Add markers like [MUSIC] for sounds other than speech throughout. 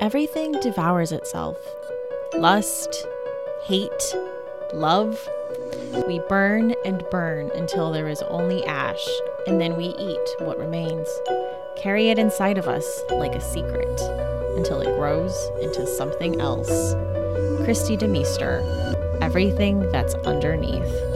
Everything devours itself lust, hate, love. We burn and burn until there is only ash, and then we eat what remains. Carry it inside of us like a secret until it grows into something else. Kristi DeMeester, everything that's underneath.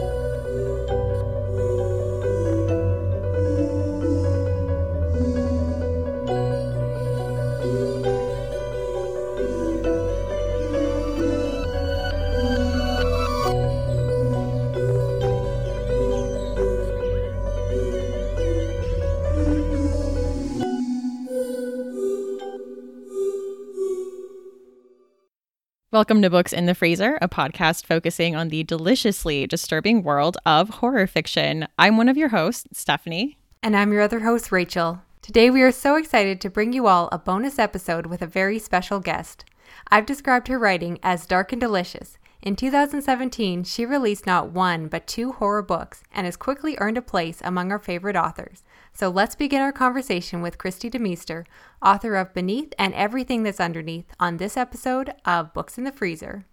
Welcome to Books in the Freezer, a podcast focusing on the deliciously disturbing world of horror fiction. I'm one of your hosts, Stephanie. And I'm your other host, Rachel. Today we are so excited to bring you all a bonus episode with a very special guest. I've described her writing as dark and delicious. In 2017, she released not one but two horror books and has quickly earned a place among our favorite authors. So let's begin our conversation with Kristi DeMeester, author of Beneath and Everything That's Underneath, on this episode of Books in the Freezer.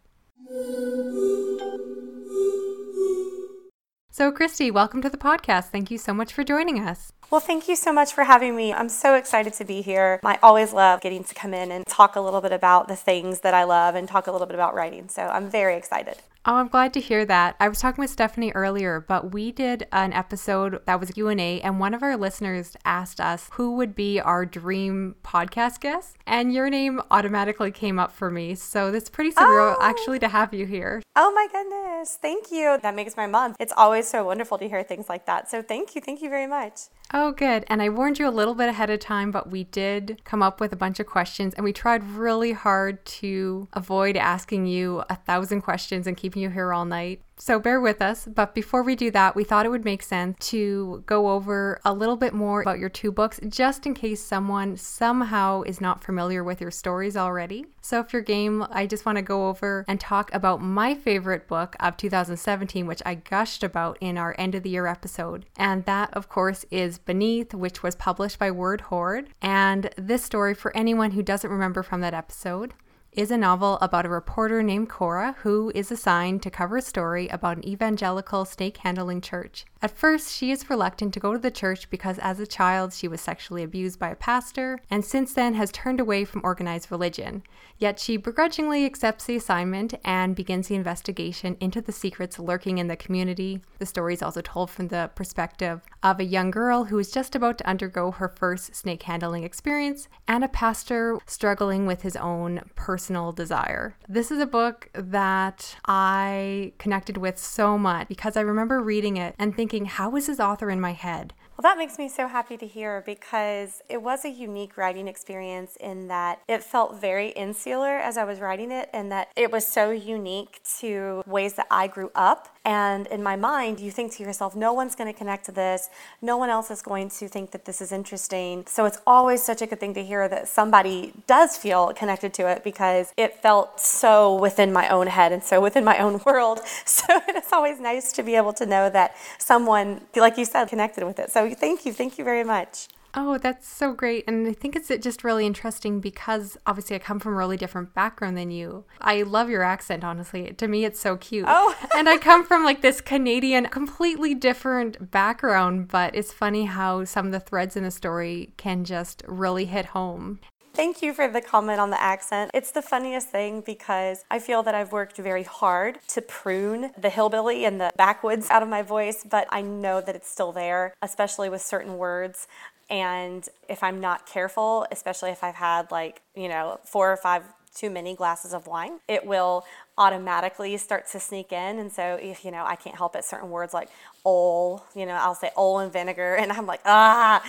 So, Kristi, welcome to the podcast. Thank you so much for joining us. Well, thank you so much for having me. I'm so excited to be here. I always love getting to come in and talk a little bit about the things that I love and talk a little bit about writing. So I'm very excited. Oh, I'm glad to hear that. I was talking with Stephanie earlier, but we did an episode that was Q&A and one of our listeners asked us who would be our dream podcast guest, and your name automatically came up for me. So it's pretty surreal oh. actually to have you here. Oh my goodness. Thank you. That makes my month. It's always so wonderful to hear things like that. So thank you. Thank you very much. Oh, good. And I warned you a little bit ahead of time, but we did come up with a bunch of questions and we tried really hard to avoid asking you a thousand questions and keeping you here all night. So bear with us. But before we do that, we thought it would make sense to go over a little bit more about your two books, just in case someone somehow is not familiar with your stories already. So if you're game, I just want to go over and talk about my favorite book of 2017, which I gushed about in our end of the year episode. And that, of course, is Beneath, which was published by Word Horde. And this story, for anyone who doesn't remember from that episode, is a novel about a reporter named Cora who is assigned to cover a story about an evangelical snake handling church. At first, she is reluctant to go to the church because as a child she was sexually abused by a pastor, and since then has turned away from organized religion. Yet she begrudgingly accepts the assignment and begins the investigation into the secrets lurking in the community. The story is also told from the perspective of a young girl who is just about to undergo her first snake handling experience and a pastor struggling with his own personal desire. This is a book that I connected with so much because I remember reading it and thinking thinking, how is this author in my head? Well, that makes me so happy to hear because it was a unique writing experience in that it felt very insular as I was writing it, and that it was so unique to ways that I grew up. And in my mind, you think to yourself, no one's going to connect to this. No one else is going to think that this is interesting. So it's always such a good thing to hear that somebody does feel connected to it because it felt so within my own head and so within my own [LAUGHS] world. So [LAUGHS] it's always nice to be able to know that someone, like you said, connected with it. So thank you. Thank you very much. Oh, that's so great. And I think it's just really interesting because obviously I come from a really different background than you. I love your accent, honestly. To me, it's so cute. Oh. [LAUGHS] and I come from like this Canadian, completely different background, but it's funny how some of the threads in the story can just really hit home. Thank you for the comment on the accent. It's the funniest thing because I feel that I've worked very hard to prune the hillbilly and the backwoods out of my voice, but I know that it's still there, especially with certain words. And if I'm not careful, especially if I've had like, you know, four or five too many glasses of wine, it will automatically start to sneak in. And so, if you know, I can't help it, certain words like oil, you know, I'll say oil and vinegar, and I'm like, ah.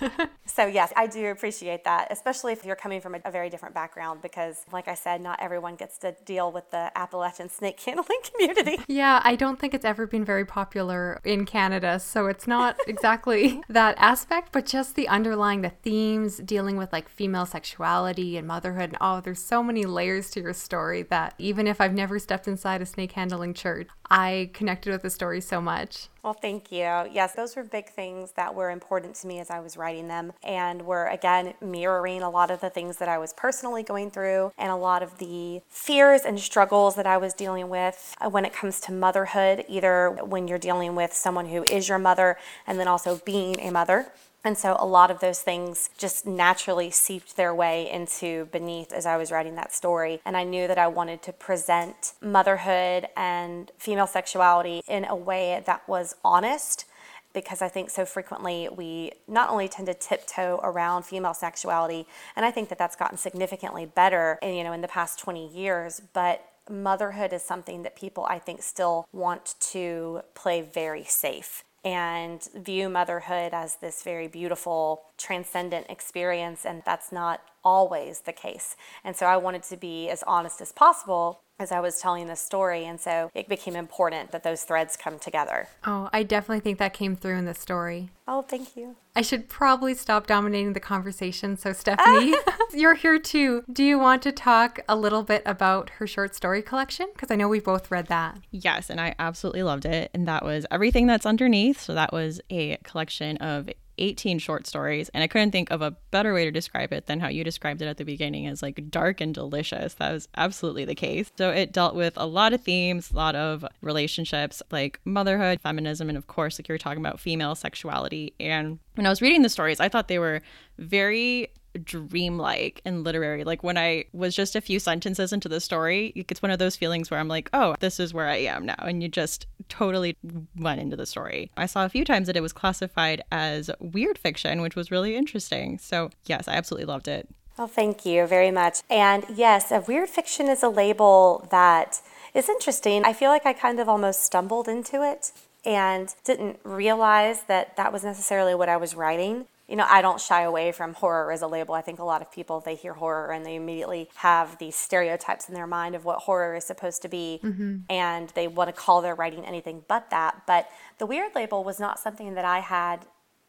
[LAUGHS] so, yes, I do appreciate that, especially if you're coming from a, a, very different background, because, like I said, not everyone gets to deal with the Appalachian [LAUGHS] snake handling community. Yeah, I don't think it's ever been very popular in Canada. So, it's not [LAUGHS] exactly that aspect, but just the underlying, the themes dealing with like female sexuality and motherhood. And oh, there's so many layers to your story that even if I've I've never stepped inside a snake handling church. I connected with the story so much. Well, thank you. Yes, those were big things that were important to me as I was writing them and were, again, mirroring a lot of the things that I was personally going through and a lot of the fears and struggles that I was dealing with when it comes to motherhood, either when you're dealing with someone who is your mother and then also being a mother. And so a lot of those things just naturally seeped their way into beneath as I was writing that story. And I knew that I wanted to present motherhood and female sexuality in a way that was honest because I think so frequently we not only tend to tiptoe around female sexuality, and I think that that's gotten significantly better, in, you know, in the past 20 years, but motherhood is something that people I think still want to play very safe and view motherhood as this very beautiful, transcendent experience, and that's not always the case. And so I wanted to be as honest as possible as I was telling this story. And so it became important that those threads come together. Oh, I definitely think that came through in the story. Oh, thank you. I should probably stop dominating the conversation. So, Stephanie, [LAUGHS] you're here too. Do you want to talk a little bit about her short story collection? Because I know we both read that. Yes, and I absolutely loved it. And that was everything that's underneath. So, that was a collection of 18 short stories and i couldn't think of a better way to describe it than how you described it at the beginning as like dark and delicious. That was absolutely the case. So it dealt with a lot of themes a lot of relationships like motherhood feminism and of course like you were talking about female sexuality. And when i was reading the stories i thought they were very dreamlike and literary. Like when I was just a few sentences into the story, it's one of those feelings where I'm like, oh, this is where I am now. And you just totally went into the story. I saw a few times that it was classified as weird fiction, which was really interesting. So, yes, I absolutely loved it. Well, thank you very much. And yes, a weird fiction is a label that is interesting. I feel like I kind of almost stumbled into it and didn't realize that that was necessarily what I was writing you know, I don't shy away from horror as a label. I think a lot of people, they hear horror and they immediately have these stereotypes in their mind of what horror is supposed to be. Mm-hmm. And they want to call their writing anything but that. But the weird label was not something that I had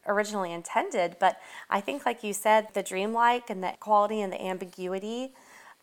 originally intended. But I think, like you said, the dreamlike and the quality and the ambiguity,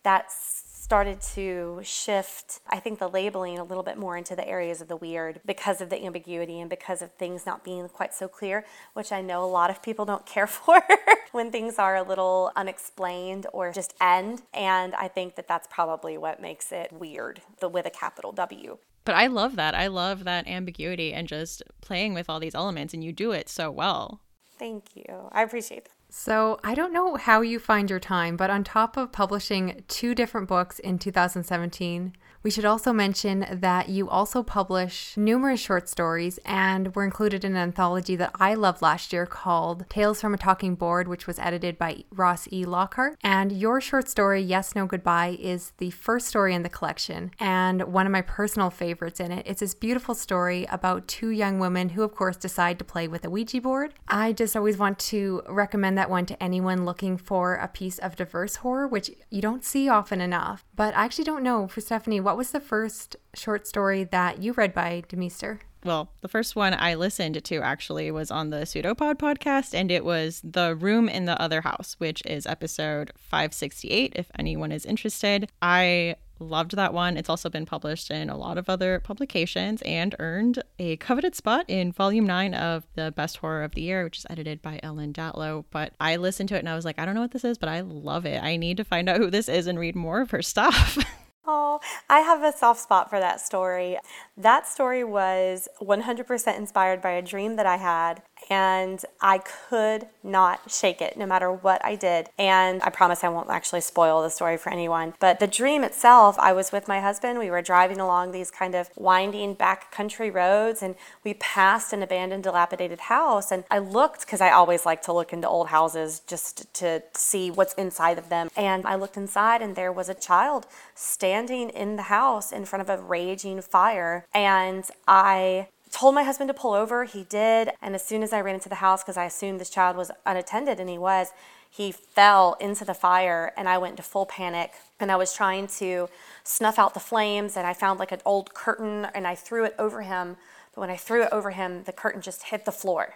that's started to shift, I think, the labeling a little bit more into the areas of the weird because of the ambiguity and because of things not being quite so clear, which I know a lot of people don't care [LAUGHS] for when things are a little unexplained or just end. And I think that that's probably what makes it weird, the with a capital W. But I love that. I love that ambiguity and just playing with all these elements, and you do it so well. Thank you. I appreciate that. So, I don't know how you find your time, but on top of publishing two different books in 2017, we should also mention that you also publish numerous short stories and were included in an anthology that I loved last year called Tales from a Talking Board, which was edited by Ross E. Lockhart. And your short story, Yes, No, Goodbye, is the first story in the collection and one of my personal favorites in it. It's this beautiful story about two young women who, of course, decide to play with a Ouija board. I just always want to recommend that one to anyone looking for a piece of diverse horror, which you don't see often enough. But I actually don't know for Stephanie, what was the first short story that you read by DeMeester? well, the first one I listened to actually was on the Pseudopod podcast, and it was The Room in the Other House, which is episode 568, if anyone is interested. I loved that one. It's also been published in a lot of other publications and earned a coveted spot in volume nine of the Best Horror of the Year, which is edited by Ellen Datlow. But I listened to it and I was like, I don't know what this is, but I love it. I need to find out who this is and read more of her [LAUGHS] stuff. Oh, I have a soft spot for that story. That story was 100% inspired by a dream that I had and I could not shake it no matter what I did. And I promise I won't actually spoil the story for anyone. But the dream itself, I was with my husband. We were driving along these kind of winding back country roads and we passed an abandoned, dilapidated house. And I looked because I always like to look into old houses just to see what's inside of them. And I looked inside and there was a child standing in the house in front of a raging fire. And I told my husband to pull over. He did. And as soon as I ran into the house, because I assumed this child was unattended, and he was, he fell into the fire, and I went into full panic. And I was trying to snuff out the flames, and I found like an old curtain, and I threw it over him. But when I threw it over him, the curtain just hit the floor,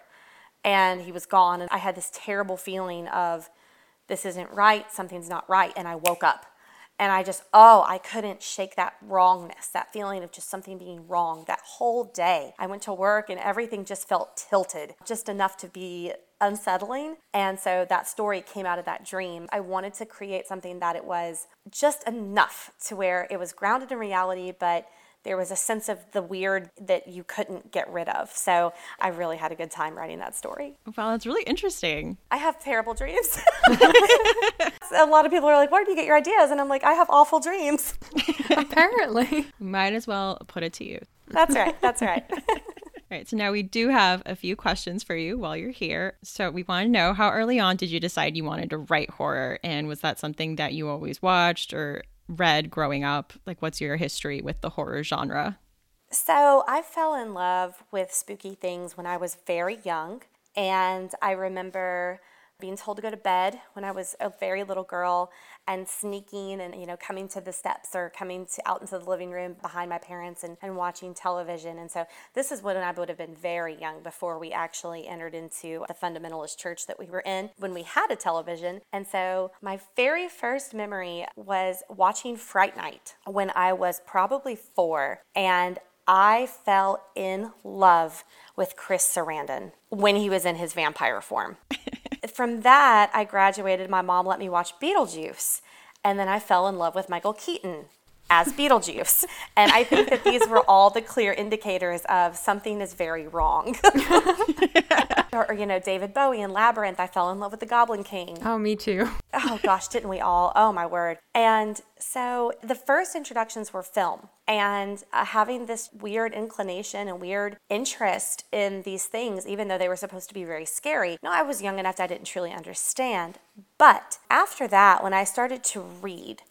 and he was gone. And I had this terrible feeling of, this isn't right, something's not right. And I woke up And I just, oh, I couldn't shake that wrongness, that feeling of just something being wrong that whole day. I went to work and everything just felt tilted, just enough to be unsettling. And so that story came out of that dream. I wanted to create something that it was just enough to where it was grounded in reality, but there was a sense of the weird that you couldn't get rid of. So I really had a good time writing that story. Wow, that's really interesting. I have terrible dreams. [LAUGHS] a lot of people are like, where do you get your ideas? And I'm like, I have awful dreams. [LAUGHS] Apparently. Might as well put it to you. That's right. That's right. [LAUGHS] All right, so now we do have a few questions for you while you're here. So we want to know how early on did you decide you wanted to write horror? And was that something that you always watched or read growing up? Like, what's your history with the horror genre? So, I fell in love with spooky things when I was very young. And I remember being told to go to bed when I was a very little girl and sneaking and you know coming to the steps or coming to out into the living room behind my parents and, and watching television and so this is when I would have been very young before we actually entered into the fundamentalist church that we were in when we had a television and so my very first memory was watching Fright Night when I was probably four and I fell in love with Chris Sarandon when he was in his vampire form. [LAUGHS] From that, I graduated. My mom let me watch Beetlejuice. And then I fell in love with Michael Keaton as Beetlejuice. [LAUGHS] And I think that these were all the clear indicators of something is very wrong. [LAUGHS] [LAUGHS] or, or, you know, David Bowie in Labyrinth, I fell in love with the Goblin King. Oh, me too. [LAUGHS] oh, gosh, didn't we all? Oh, my word. And so the first introductions were film. And uh, having this weird inclination and weird interest in these things, even though they were supposed to be very scary. No, I was young enough that I didn't truly understand. But after that, when I started to read,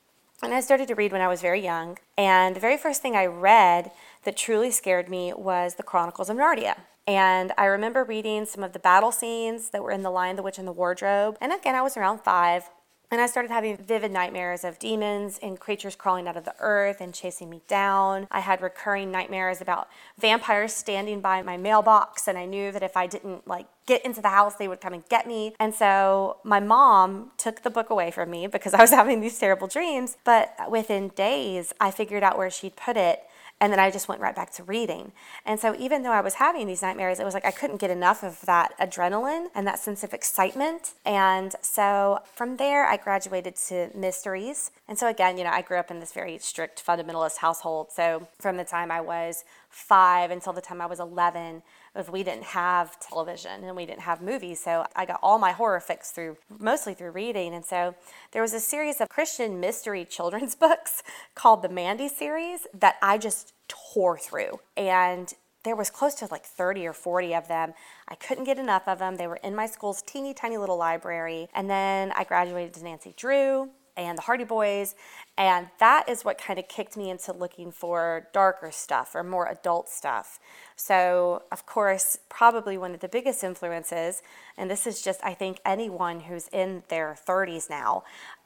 and I started to read when I was very young, and the very first thing I read that truly scared me was the Chronicles of Narnia. And I remember reading some of the battle scenes that were in The Lion, the Witch, and the Wardrobe. And again, I was around five. And I started having vivid nightmares of demons and creatures crawling out of the earth and chasing me down. I had recurring nightmares about vampires standing by my mailbox, and I knew that if I didn't like get into the house, they would come and get me. And so my mom took the book away from me because I was [LAUGHS] having these terrible dreams. But within days, I figured out where she'd put it and then I just went right back to reading. And so even though I was having these nightmares, it was like I couldn't get enough of that adrenaline and that sense of excitement. And so from there, I graduated to mysteries. And so again, you know, I grew up in this very strict fundamentalist household. So from the time I was five until the time I was 11, if we didn't have television and we didn't have movies. So I got all my horror fix through mostly through reading. And so there was a series of Christian mystery [LAUGHS] children's books called the Mandie series that I just tore through. And there was close to like 30 or 40 of them. I couldn't get enough of them. They were in my school's teeny tiny little library. And then I graduated to Nancy Drew and the Hardy Boys. And that is what kind of kicked me into looking for darker stuff or more adult stuff. So, of course, probably one of the biggest influences, and this is just, I think, anyone who's in their 30s now,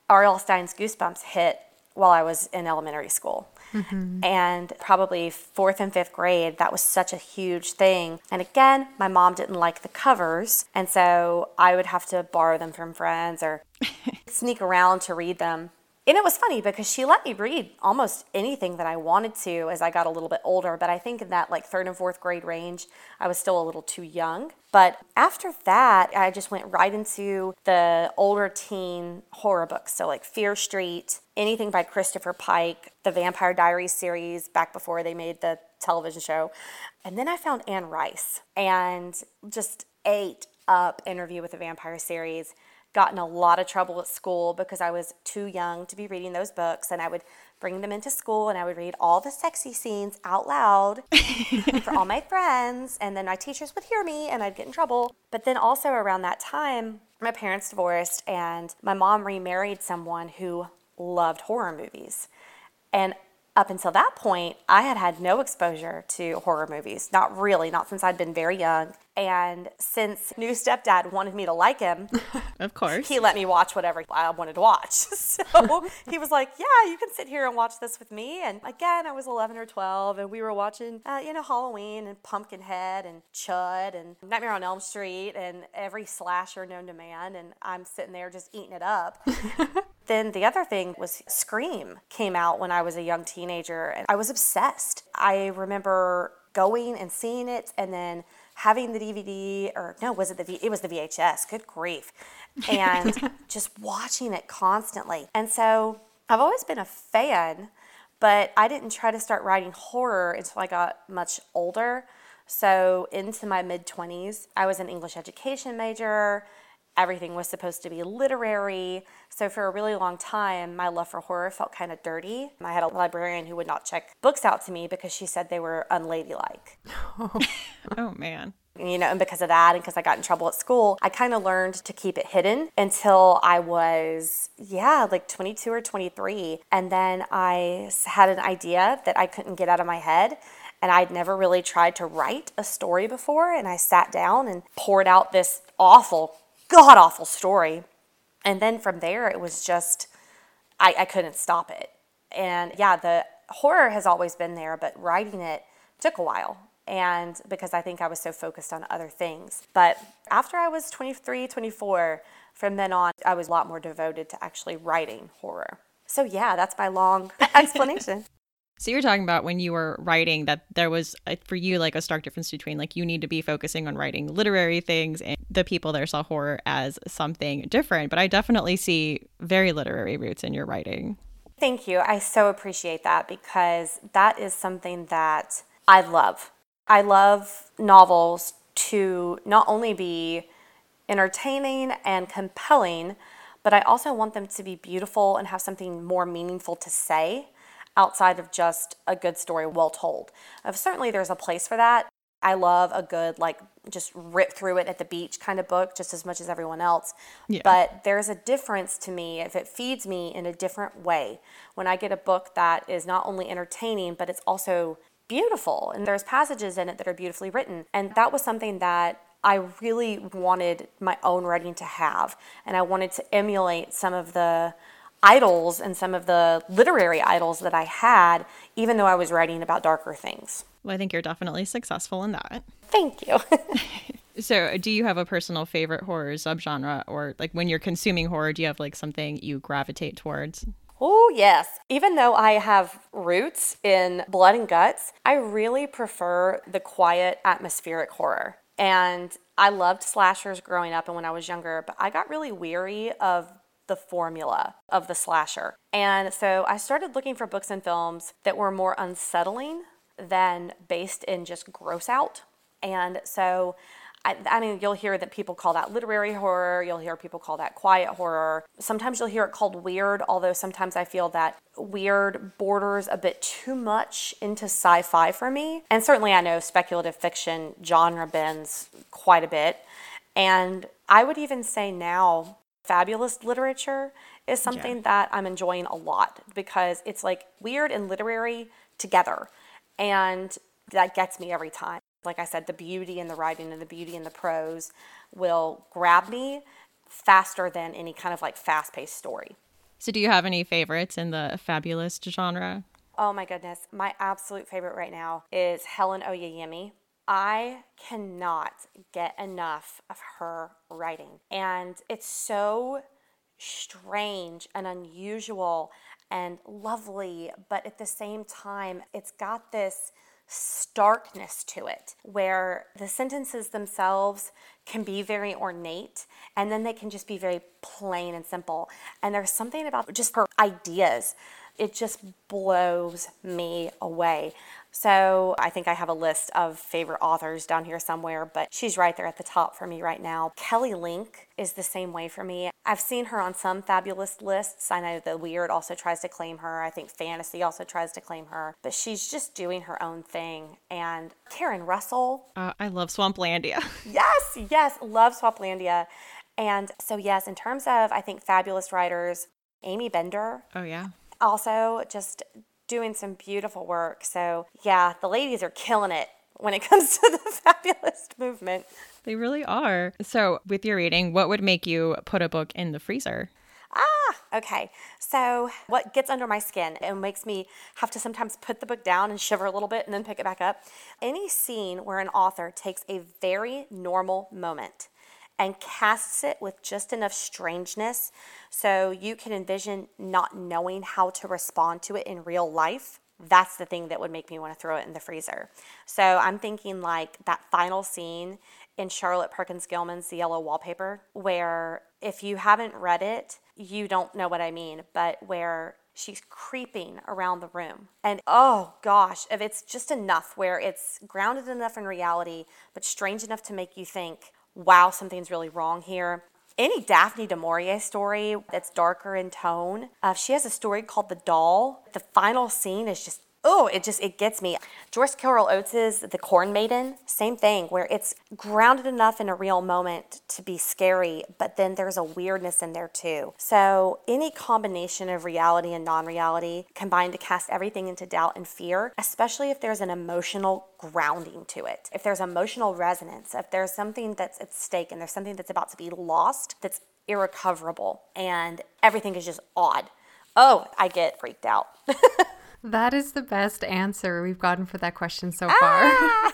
R.L. Stine's Goosebumps hit while I was in elementary school. Mm-hmm. And probably fourth and fifth grade, that was such a huge thing. And again, my mom didn't like the covers. And so I would have to borrow them from friends or [LAUGHS] sneak around to read them. And it was funny because she let me read almost anything that I wanted to as I got a little bit older. But I think in that like third and fourth grade range, I was still a little too young. But after that, I just went right into the older teen horror books. So, like Fear Street, anything by Christopher Pike, the Vampire Diaries series back before they made the television show. And then I found Anne Rice and just ate up Interview with the Vampire series got in a lot of trouble at school because I was too young to be reading those books. And I would bring them into school and I would read all the sexy scenes out loud [LAUGHS] for all my friends. And then my teachers would hear me and I'd get in trouble. But then also around that time, my parents divorced and my mom remarried someone who loved horror movies. And up until that point, I had had no exposure to horror movies. Not really, not since I'd been very young. And since new stepdad wanted me to like him, [LAUGHS] of course, he let me watch whatever I wanted to watch. [LAUGHS] So he was like, "Yeah, you can sit here and watch this with me." And again, I was 11 or 12, and we were watching, uh, you know, Halloween and Pumpkinhead and Chud and Nightmare on Elm Street and every slasher known to man. And I'm sitting there just eating it up. [LAUGHS] Then the other thing was Scream came out when I was a young teenager and I was obsessed. I remember going and seeing it and then having the DVD or no, was it the v, it was the VHS. Good grief. And [LAUGHS] just watching it constantly. And so I've always been a fan, but I didn't try to start writing horror until I got much older. So into my mid 20s, I was an English education major everything was supposed to be literary. So for a really long time, my love for horror felt kind of dirty. I had a librarian who would not check books out to me because she said they were unladylike. [LAUGHS] oh man you know, and because of that, and because I got in trouble at school, I kind of learned to keep it hidden until I was, yeah, like 22 or 23. And then I had an idea that I couldn't get out of my head. And I'd never really tried to write a story before. And I sat down and poured out this awful god awful story. And then from there, it was just, I, I couldn't stop it. And yeah, the horror has always been there, but writing it took a while. And because I think I was so focused on other things. But after I was 23, 24, from then on, I was a lot more devoted to actually writing horror. So yeah, that's my long [LAUGHS] explanation. So you were talking about when you were writing that there was uh, for you like a stark difference between like you need to be focusing on writing literary things and the people there saw horror as something different. But I definitely see very literary roots in your writing. Thank you. I so appreciate that because that is something that I love. I love novels to not only be entertaining and compelling, but I also want them to be beautiful and have something more meaningful to say outside of just a good story well told. Uh, certainly, there's a place for that. I love a good, like, just rip through it at the beach kind of book just as much as everyone else. Yeah. But there's a difference to me if it feeds me in a different way. When I get a book that is not only entertaining, but it's also beautiful. And there's passages in it that are beautifully written. And that was something that I really wanted my own writing to have. And I wanted to emulate some of the idols and some of the literary idols that I had, even though I was writing about darker things. Well, I think you're definitely successful in that. Thank you. [LAUGHS] so, do you have a personal favorite horror subgenre, or like when you're consuming horror, do you have like something you gravitate towards? Oh, yes. Even though I have roots in blood and guts, I really prefer the quiet, atmospheric horror. And I loved slashers growing up and when I was younger, but I got really weary of the formula of the slasher. And so I started looking for books and films that were more unsettling than based in just gross out. And so I, I, mean, you'll hear that people call that literary horror. You'll hear people call that quiet horror. Sometimes you'll hear it called weird, although sometimes I feel that weird borders a bit too much into sci fi for me. And certainly I know speculative fiction genre bends quite a bit. And I would even say now fabulist literature is something yeah. that I'm enjoying a lot because it's like weird and literary together. And that gets me every time. Like I said, the beauty in the writing and the beauty in the prose will grab me faster than any kind of like fast paced story. So, do you have any favorites in the fabulist genre? Oh my goodness. My absolute favorite right now is Helen Oyeyemi. I cannot get enough of her writing. And it's so strange and unusual and lovely, but at the same time, it's got this starkness to it where the sentences themselves can be very ornate and then they can just be very plain and simple. And there's something about just her ideas, it just blows me away. So I think I have a list of favorite authors down here somewhere, but she's right there at the top for me right now. Kelly Link is the same way for me. I've seen her on some fabulist lists. I know the Weird also tries to claim her. I think Fantasy also tries to claim her, but she's just doing her own thing. And Karen Russell. Uh, I love Swamplandia. [LAUGHS] yes, yes, love Swamplandia. And so, yes, in terms of, I think, fabulist writers, Aimee Bender. Oh, yeah. Also, just doing some beautiful work. So, yeah, the ladies are killing it when it [LAUGHS] comes to the fabulist movement. They really are. So, with your reading, what would make you put a book in the freezer? Ah, okay. So, what gets under my skin and makes me have to sometimes put the book down and shiver a little bit and then pick it back up? Any scene where an author takes a very normal moment and casts it with just enough strangeness so you can envision not knowing how to respond to it in real life. That's the thing that would make me want to throw it in the freezer. So I'm thinking like that final scene in Charlotte Perkins Gilman's The Yellow Wallpaper, where if you haven't read it, you don't know what I mean, but where she's creeping around the room. And oh gosh, if it's just enough where it's grounded enough in reality, but strange enough to make you think, wow, something's really wrong here. Any Daphne du Maurier story that's darker in tone, uh, she has a story called The Doll. The final scene is just oh, it just it gets me. Joyce Carol Oates's The Corn Maiden, same thing, where it's grounded enough in a real moment to be scary, but then there's a weirdness in there too. So any combination of reality and non-reality combined to cast everything into doubt and fear, especially if there's an emotional grounding to it. If there's emotional resonance, if there's something that's at stake and there's something that's about to be lost that's irrecoverable and everything is just odd. Oh, I get freaked out. [LAUGHS] That is the best answer we've gotten for that question so far. Ah!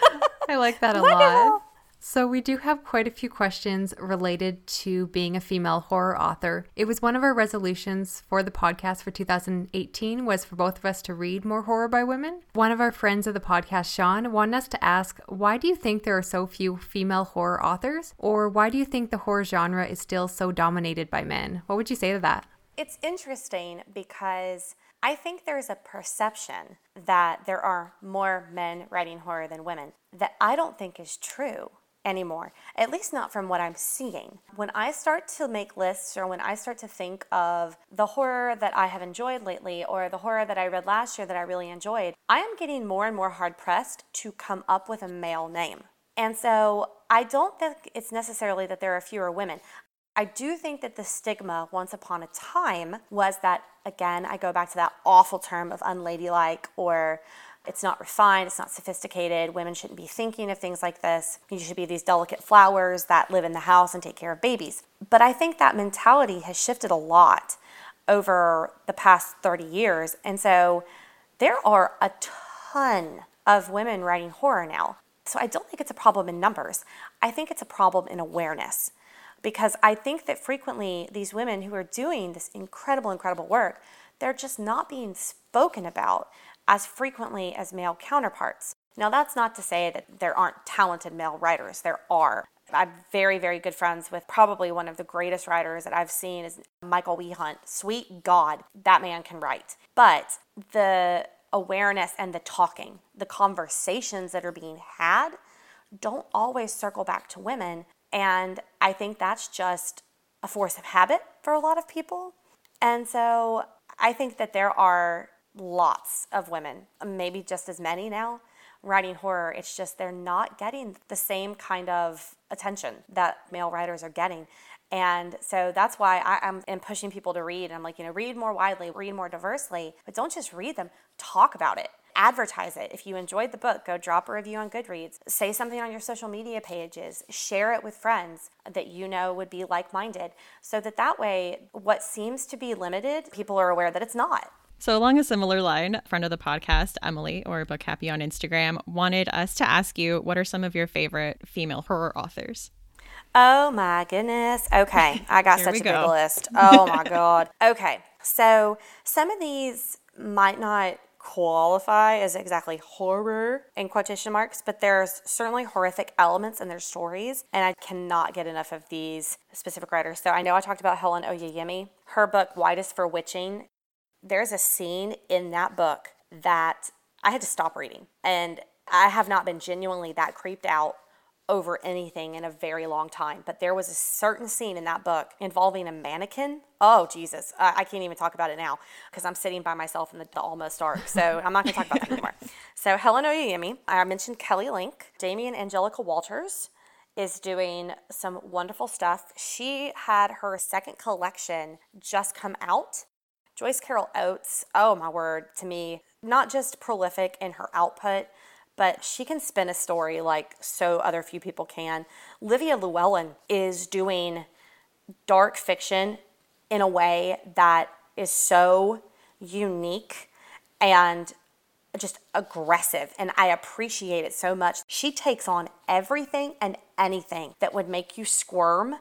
[LAUGHS] I like that a lot. So, we do have quite a few questions related to being a female horror author. It was one of our resolutions for the podcast for 2018 was for both of us to read more horror by women. One of our friends of the podcast, Sean, wanted us to ask, why do you think there are so few female horror authors? Or why do you think the horror genre is still so dominated by men? What would you say to that? It's interesting because I think there's a perception that there are more men writing horror than women that I don't think is true anymore, at least not from what I'm seeing. When I start to make lists or when I start to think of the horror that I have enjoyed lately or the horror that I read last year that I really enjoyed, I am getting more and more hard pressed to come up with a male name. And so I don't think it's necessarily that there are fewer women. I do think that the stigma once upon a time was that, again, I go back to that awful term of unladylike or it's not refined, it's not sophisticated. Women shouldn't be thinking of things like this. You should be these delicate flowers that live in the house and take care of babies. But I think that mentality has shifted a lot over the past 30 years. And so there are a ton of women writing horror now. So I don't think it's a problem in numbers. I think it's a problem in awareness because I think that frequently these women who are doing this incredible, incredible work, they're just not being spoken about as frequently as male counterparts. Now, that's not to say that there aren't talented male writers, there are. I'm very, very good friends with probably one of the greatest writers that I've seen is Michael Wehunt. Sweet God, that man can write. But the awareness and the talking, the conversations that are being had, don't always circle back to women and I think that's just a force of habit for a lot of people. And so I think that there are lots of women, maybe just as many now, writing horror. It's just they're not getting the same kind of attention that male writers are getting. And so that's why I, am pushing people to read. And I'm like, you know, read more widely, read more diversely, but don't just read them, talk about it advertise it. If you enjoyed the book, go drop a review on Goodreads. Say something on your social media pages. Share it with friends that you know would be like minded so that that way, what seems to be limited, people are aware that it's not. So, along a similar line, friend of the podcast, Emily, or Book Happy on Instagram, wanted us to ask you what are some of your favorite female horror authors? Oh my goodness. Okay. [LAUGHS] I got such a go. big list. Oh my [LAUGHS] God. Okay. So, some of these might not qualify as exactly horror in quotation marks, but there's certainly horrific elements in their stories, and I cannot get enough of these specific writers. So I know I talked about Helen Oyeyemi. Her book, White is for Witching, there's a scene in that book that I had to stop reading. And I have not been genuinely that creeped out over anything in a very long time. But there was a certain scene in that book involving a mannequin. Oh, Jesus. I, I can't even talk about it now because I'm sitting by myself in the, the almost dark. So I'm not going to talk about that anymore. [LAUGHS] So Helen Oyeyemi, I mentioned Kelly Link, Damien Angelica Walters is doing some wonderful stuff. She had her second collection just come out. Joyce Carol Oates, oh my word, to me, not just prolific in her output, but she can spin a story like so other few people can. Livia Llewellyn is doing dark fiction in a way that is so unique and just aggressive and I appreciate it so much. She takes on everything and anything that would make you squirm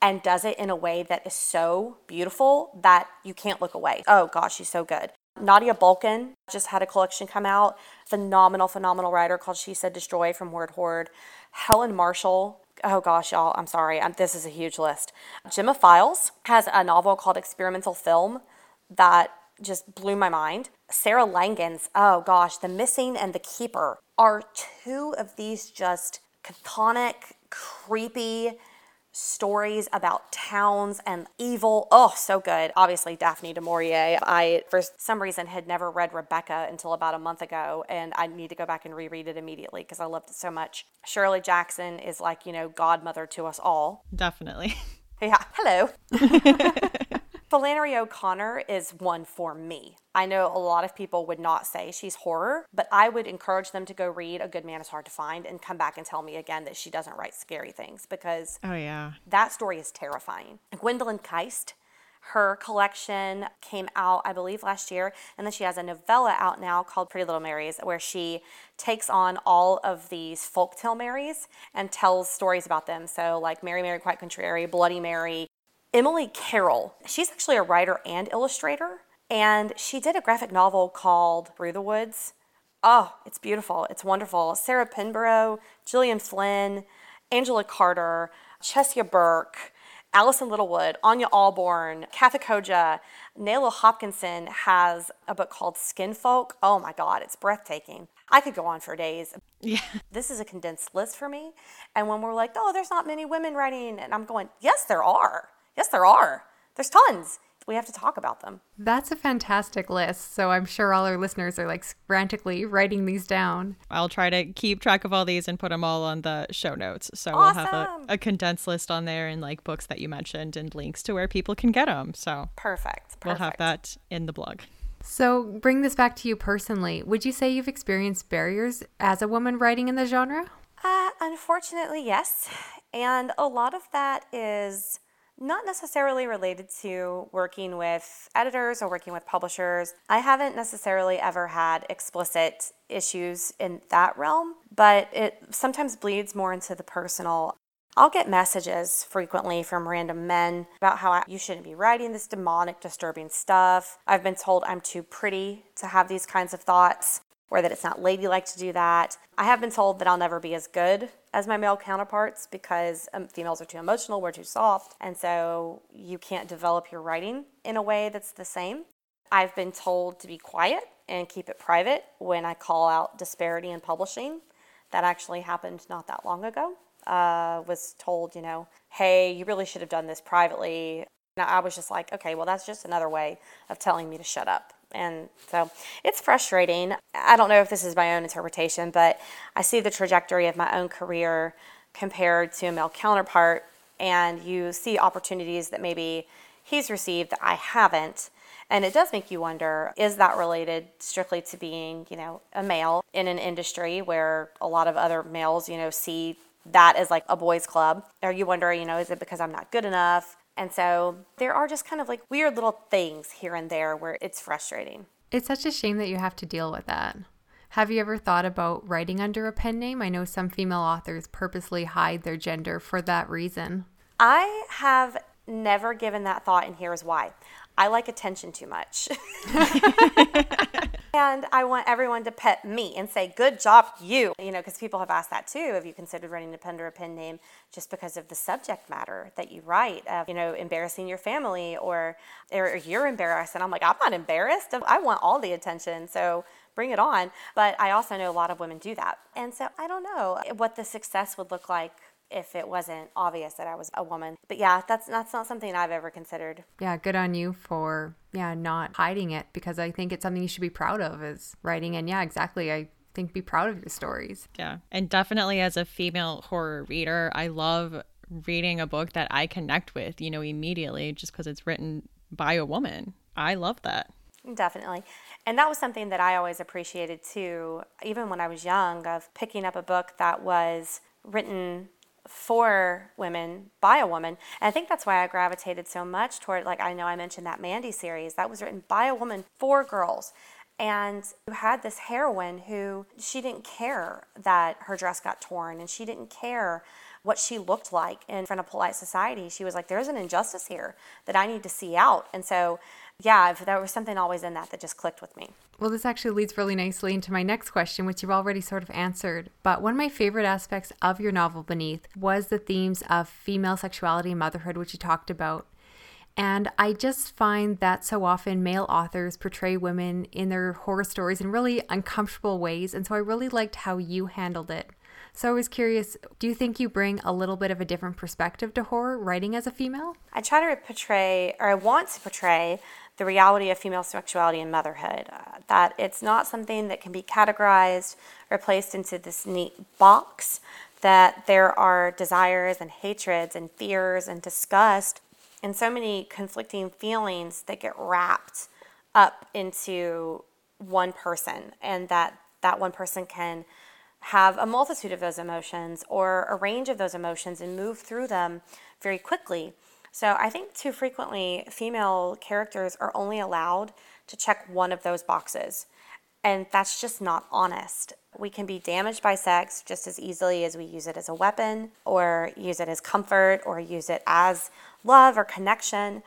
and does it in a way that is so beautiful that you can't look away. Oh gosh, she's so good. Nadia Bulkin just had a collection come out. Phenomenal, phenomenal writer called She Said Destroy from Word Horde. Helen Marshall. Oh gosh, y'all, I'm sorry. I'm, this is a huge list. Gemma Files has a novel called Experimental Film that just blew my mind. Sarah Langan's, oh gosh, The Missing and The Keeper are two of these just chthonic, creepy, stories about towns and evil. Oh, so good. Obviously, Daphne du Maurier. I, for some reason, had never read Rebecca until about a month ago, and I need to go back and reread it immediately because I loved it so much. Shirley Jackson is like, you know, godmother to us all. Definitely. [LAUGHS] Yeah. Hello. [LAUGHS] Flannery O'Connor is one for me. I know a lot of people would not say she's horror, but I would encourage them to go read A Good Man is Hard to Find and come back and tell me again that she doesn't write scary things because Oh, yeah. that story is terrifying. Gwendolyn Kiste, her collection came out, I believe, last year, and then she has a novella out now called Pretty Little Marys, where she takes on all of these folktale Marys and tells stories about them. So, like Mary, Mary, Quite Contrary, Bloody Mary, Emily Carroll, she's actually a writer and illustrator, and she did a graphic novel called Through the Woods. Oh, it's beautiful. It's wonderful. Sarah Pinborough, Gillian Flynn, Angela Carter, Chesya Burke, Alison Littlewood, Anya Alborn, Kathe Koja, Nalo Hopkinson has a book called Skin Folk. Oh my God, it's breathtaking. I could go on for days. Yeah. This is a condensed list for me. And when we're like, oh, there's not many women writing, and I'm going, yes, there are. Yes, there are. There's tons. We have to talk about them. That's a fantastic list. So I'm sure all our listeners are like frantically writing these down. I'll try to keep track of all these and put them all on the show notes. So we'll have a, a condensed list on there and like books that you mentioned and links to where people can get them. So Perfect. Perfect. we'll have that in the blog. So bring this back to you personally. Would you say you've experienced barriers as a woman writing in the genre? Uh, unfortunately, yes. And a lot of that is not necessarily related to working with editors or working with publishers. I haven't necessarily ever had explicit issues in that realm, but it sometimes bleeds more into the personal. I'll get messages frequently from random men about how I, you shouldn't be writing this demonic, disturbing stuff. I've been told I'm too pretty to have these kinds of thoughts or that it's not ladylike to do that. I have been told that I'll never be as good as my male counterparts because um, females are too emotional, we're too soft, and so you can't develop your writing in a way that's the same. I've been told to be quiet and keep it private when I call out disparity in publishing. That actually happened not that long ago. Uh, was told, you know, hey, you really should have done this privately. Now I was just like, okay, well, that's just another way of telling me to shut up. And so it's frustrating. I don't know if this is my own interpretation, but I see the trajectory of my own career compared to a male counterpart, and you see opportunities that maybe he's received that I haven't. And it does make you wonder is that related strictly to being, you know, a male in an industry where a lot of other males, you know, see that as like a boys' club? Are you wondering, you know, is it because I'm not good enough? And so there are just kind of like weird little things here and there where it's frustrating. It's such a shame that you have to deal with that. Have you ever thought about writing under a pen name? I know some female authors purposely hide their gender for that reason. I have never given that thought, and here's why. I like attention too much. [LAUGHS] [LAUGHS] and I want everyone to pet me and say, Good job, you. You know, because people have asked that too. Have you considered running a pen under a pen name just because of the subject matter that you write, of, you know, embarrassing your family or, or you're embarrassed? And I'm like, I'm not embarrassed. I want all the attention. So bring it on. But I also know a lot of women do that. And so I don't know what the success would look like if it wasn't obvious that I was a woman. But yeah, that's that's not something I've ever considered. Yeah, good on you for yeah, not hiding it because I think it's something you should be proud of is writing and yeah, exactly. I think be proud of your stories. Yeah. And definitely as a female horror reader, I love reading a book that I connect with, you know, immediately just because it's written by a woman. I love that. Definitely. And that was something that I always appreciated too, even when I was young, of picking up a book that was written for women by a woman. And I think that's why I gravitated so much toward, like, I know I mentioned that Mandie series, that was written by a woman for girls. And you had this heroine who she didn't care that her dress got torn and she didn't care what she looked like in front of polite society. She was like, there's an injustice here that I need to see out. And so, yeah, there was something always in that that just clicked with me. Well, this actually leads really nicely into my next question, which you've already sort of answered. But one of my favorite aspects of your novel, Beneath, was the themes of female sexuality and motherhood, which you talked about. And I just find that so often male authors portray women in their horror stories in really uncomfortable ways. And so I really liked how you handled it. So I was curious do you think you bring a little bit of a different perspective to horror writing as a female? I try to portray, or I want to portray, the reality of female sexuality and motherhood. Uh, that it's not something that can be categorized or placed into this neat box, that there are desires and hatreds and fears and disgust and so many conflicting feelings that get wrapped up into one person and that that one person can have a multitude of those emotions or a range of those emotions and move through them very quickly. So I think too frequently female characters are only allowed to check one of those boxes. And that's just not honest. We can be damaged by sex just as easily as we use it as a weapon, or use it as comfort, or use it as love or connection.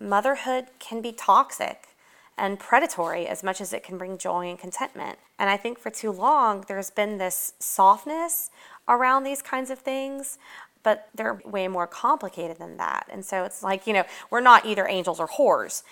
Motherhood can be toxic and predatory as much as it can bring joy and contentment. And I think for too long, there's been this softness around these kinds of things, but they're way more complicated than that. And so it's like, you know, we're not either angels or whores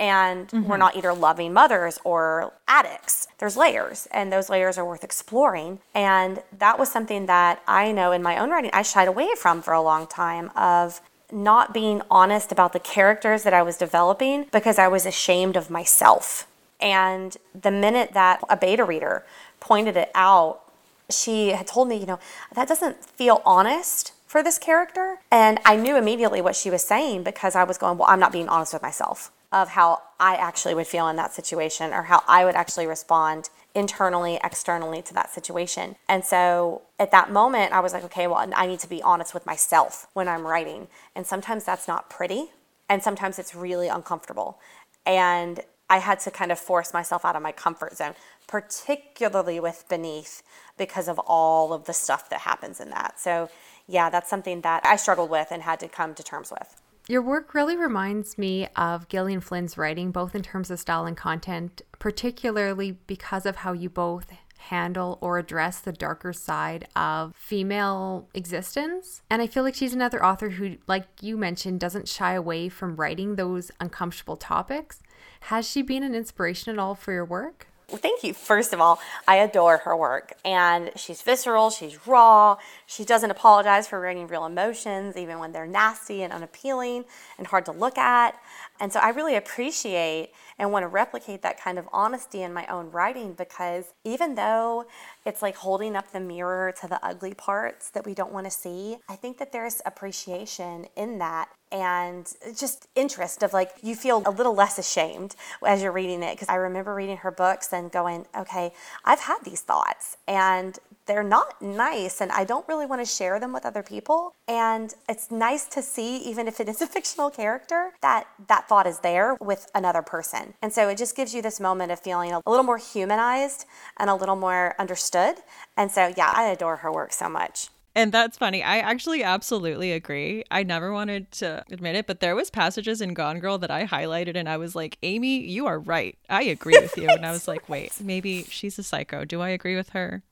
and mm-hmm. we're not either loving mothers or addicts. There's layers, and those layers are worth exploring. And that was something that I know in my own writing I shied away from for a long time of not being honest about the characters that I was developing because I was ashamed of myself. And the minute that a beta reader pointed it out, she had told me, you know, that doesn't feel honest for this character. And I knew immediately what she was saying because I was going, well, I'm not being honest with myself of how I actually would feel in that situation or how I would actually respond internally, externally to that situation. And so at that moment, I was like, okay, well, I need to be honest with myself when I'm writing. And sometimes that's not pretty, and sometimes it's really uncomfortable. And I had to kind of force myself out of my comfort zone, particularly with Beneath, because of all of the stuff that happens in that. So, yeah, that's something that I struggled with and had to come to terms with. Your work really reminds me of Gillian Flynn's writing, both in terms of style and content, particularly because of how you both handle or address the darker side of female existence. And I feel like she's another author who, like you mentioned, doesn't shy away from writing those uncomfortable topics. Has she been an inspiration at all for your work? Thank you. First of all, I adore her work, and she's visceral, she's raw, she doesn't apologize for writing real emotions, even when they're nasty and unappealing and hard to look at. And so I really appreciate and want to replicate that kind of honesty in my own writing because even though it's like holding up the mirror to the ugly parts that we don't want to see, I think that there's appreciation in that and just interest of like you feel a little less ashamed as you're reading it because I remember reading her books and going, okay, I've had these thoughts and they're not nice and I don't really want to share them with other people. And it's nice to see, even if it is a [LAUGHS] fictional character, that that thought is there with another person. And so it just gives you this moment of feeling a little more humanized and a little more understood. And so, yeah, I adore her work so much. And that's funny. I actually absolutely agree. I never wanted to admit it, but there was passages in Gone Girl that I highlighted and I was like, "Amy, you are right. I agree with you." and I was [LAUGHS] like, "Wait, maybe she's a psycho. Do I agree with her?"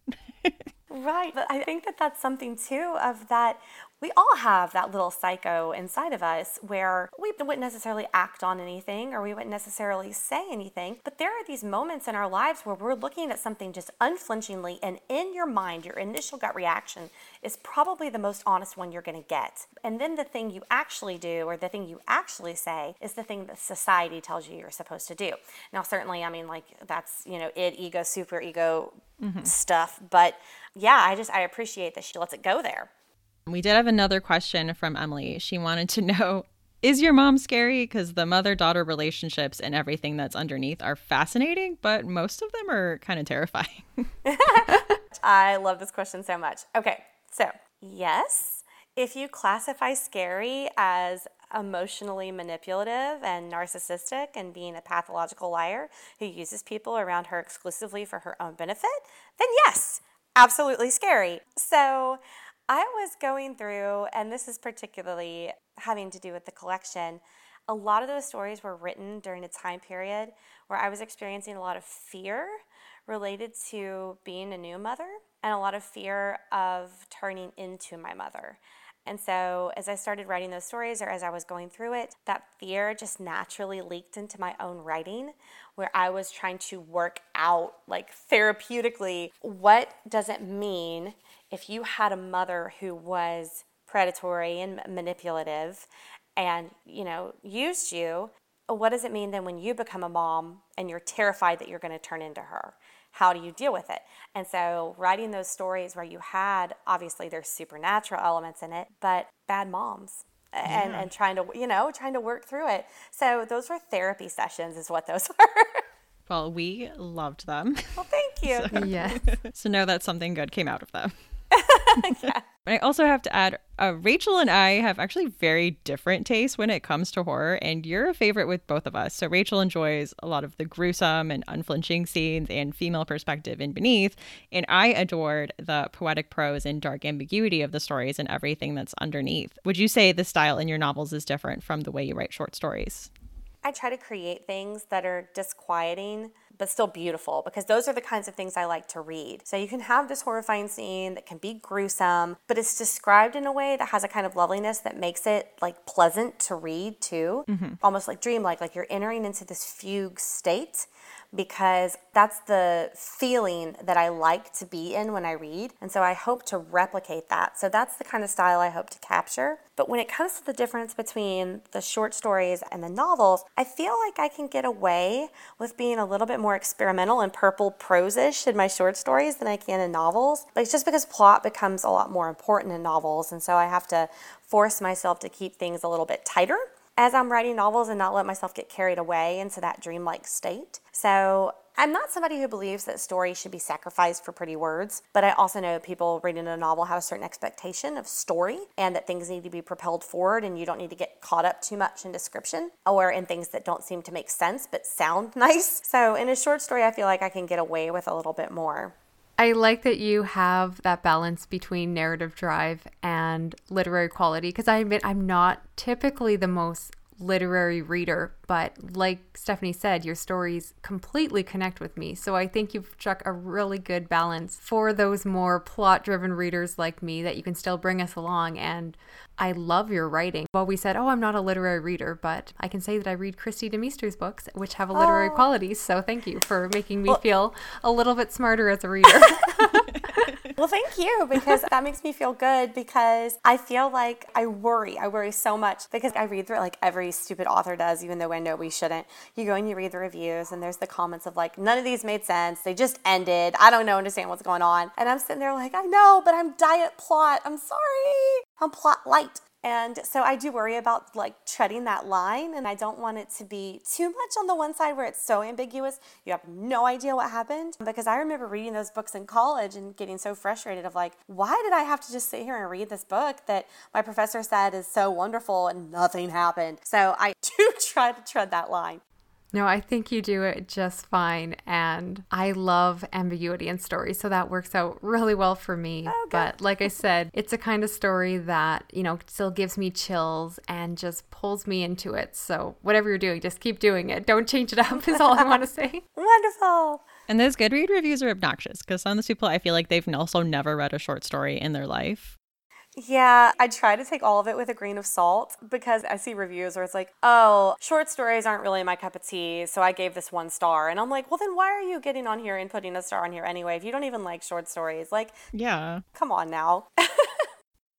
[LAUGHS] right. But I think that that's something too of that we all have that little psycho inside of us where we wouldn't necessarily act on anything or we wouldn't necessarily say anything. But there are these moments in our lives where we're looking at something just unflinchingly, and in your mind, your initial gut reaction is probably the most honest one you're going to get. And then the thing you actually do or the thing you actually say is the thing that society tells you you're supposed to do. Now, certainly, I mean, like that's, you know, id, ego, super ego mm-hmm. stuff. But yeah, I just, I appreciate that she lets it go there. We did have another question from Emily. She wanted to [LAUGHS] know Is your mom scary? Because the mother daughter relationships and everything that's underneath are fascinating, but most of them are kind of terrifying. [LAUGHS] I love this question so much. Okay, so yes, if you classify scary as emotionally manipulative and narcissistic and being a pathological liar who uses people around her exclusively for her own benefit, then yes, absolutely scary. So, I was going through, and this is particularly having to do with the collection. A lot of those stories were written during a time period where I was experiencing a lot of fear related to being a new mother and a lot of fear of turning into my mother. And so, as I started writing those stories or as I was going through it, that fear just naturally leaked into my own writing, where I was trying to work out, like therapeutically, what does it mean if you had a mother who was predatory and manipulative and, you know, used you? What does it mean then when you become a mom and you're terrified that you're going to turn into her? how do you deal with it? And so, writing those stories where you had obviously there's supernatural elements in it, but bad moms. And, yeah. and trying to you know trying to work through it so those were therapy sessions is what those [LAUGHS] were well we loved them well thank you [LAUGHS] so, yes [LAUGHS] so know that something good came out of them [LAUGHS] yeah I also have to add, uh, Rachel and I have actually very different tastes when it comes to horror, and you're a favorite with both of us. So Rachel enjoys a lot of the gruesome and unflinching scenes and female perspective in Beneath, and I adored the poetic prose and dark ambiguity of the stories and everything that's underneath. Would you say the style in your novels is different from the way you write short stories? I try to create things that are disquieting but still beautiful because those are the kinds of things I like to read. So you can have this horrifying scene that can be gruesome, but it's described in a way that has a kind of loveliness that makes it like pleasant to read too, mm-hmm. almost like dreamlike, like you're entering into this fugue state because that's the feeling that I like to be in when I read. And so I hope to replicate that. So that's the kind of style I hope to capture. But when it comes to the difference between the short stories and the novels, I feel like I can get away with being a little bit more experimental and purple prose-ish in my short stories than I can in novels. It's just because plot becomes a lot more important in novels. And so I have to force myself to keep things a little bit tighter as I'm writing novels and not let myself get carried away into that dreamlike state. So I'm not somebody who believes that story should be sacrificed for pretty words, but I also know people reading a novel have a certain expectation of story and that things need to be propelled forward and you don't need to get caught up too much in description or in things that don't seem to make sense but sound [LAUGHS] nice. So in a short story, I feel like I can get away with a little bit more. I like that you have that balance between narrative drive and literary quality because I admit I'm not typically the most literary reader, but like Stephanie said, your stories completely connect with me. So I think you've struck a really good balance for those more plot driven readers like me that you can still bring us along. And I love your writing. Well, we said, oh, I'm not a literary reader, but I can say that I read Kristi DeMeester's books, which have a literary oh. quality. So thank you for making me well, feel a little bit smarter as a reader. [LAUGHS] [LAUGHS] well, thank you because that makes me feel good because I feel like I worry. I worry so much because I read through like every stupid author does, even though I know we shouldn't. You go and you read the reviews, and there's the comments of like, none of these made sense. They just ended. I don't know, understand what's going on. And I'm sitting there like, I know, but I'm diet plot. I'm sorry. I'm plot light. And so I do worry about like treading that line, and I don't want it to be too much on the one side where it's so ambiguous, you have no idea what happened. Because I remember reading those books in college and getting so frustrated of like, why did I have to just sit here and read this book that my professor said is so wonderful and nothing happened? So I [LAUGHS] do try to tread that line. No, I think you do it just fine. And I love ambiguity in stories. So that works out really well for me. Oh, but like I [LAUGHS] said, it's a kind of story that, you know, still gives me chills and just pulls me into it. So whatever you're doing, just keep doing it. Don't change it up, is all I want to say. [LAUGHS] Wonderful. And those Goodread reviews are obnoxious because some of those people I feel like they've also never read a short story in their life. Yeah, I try to take all of it with a grain of salt because I see reviews where it's like, oh, short stories aren't really my cup of tea, so I gave this one star. And I'm like, well, then why are you getting on here and putting a star on here anyway if you don't even like short stories? Like, yeah. Come on now. [LAUGHS]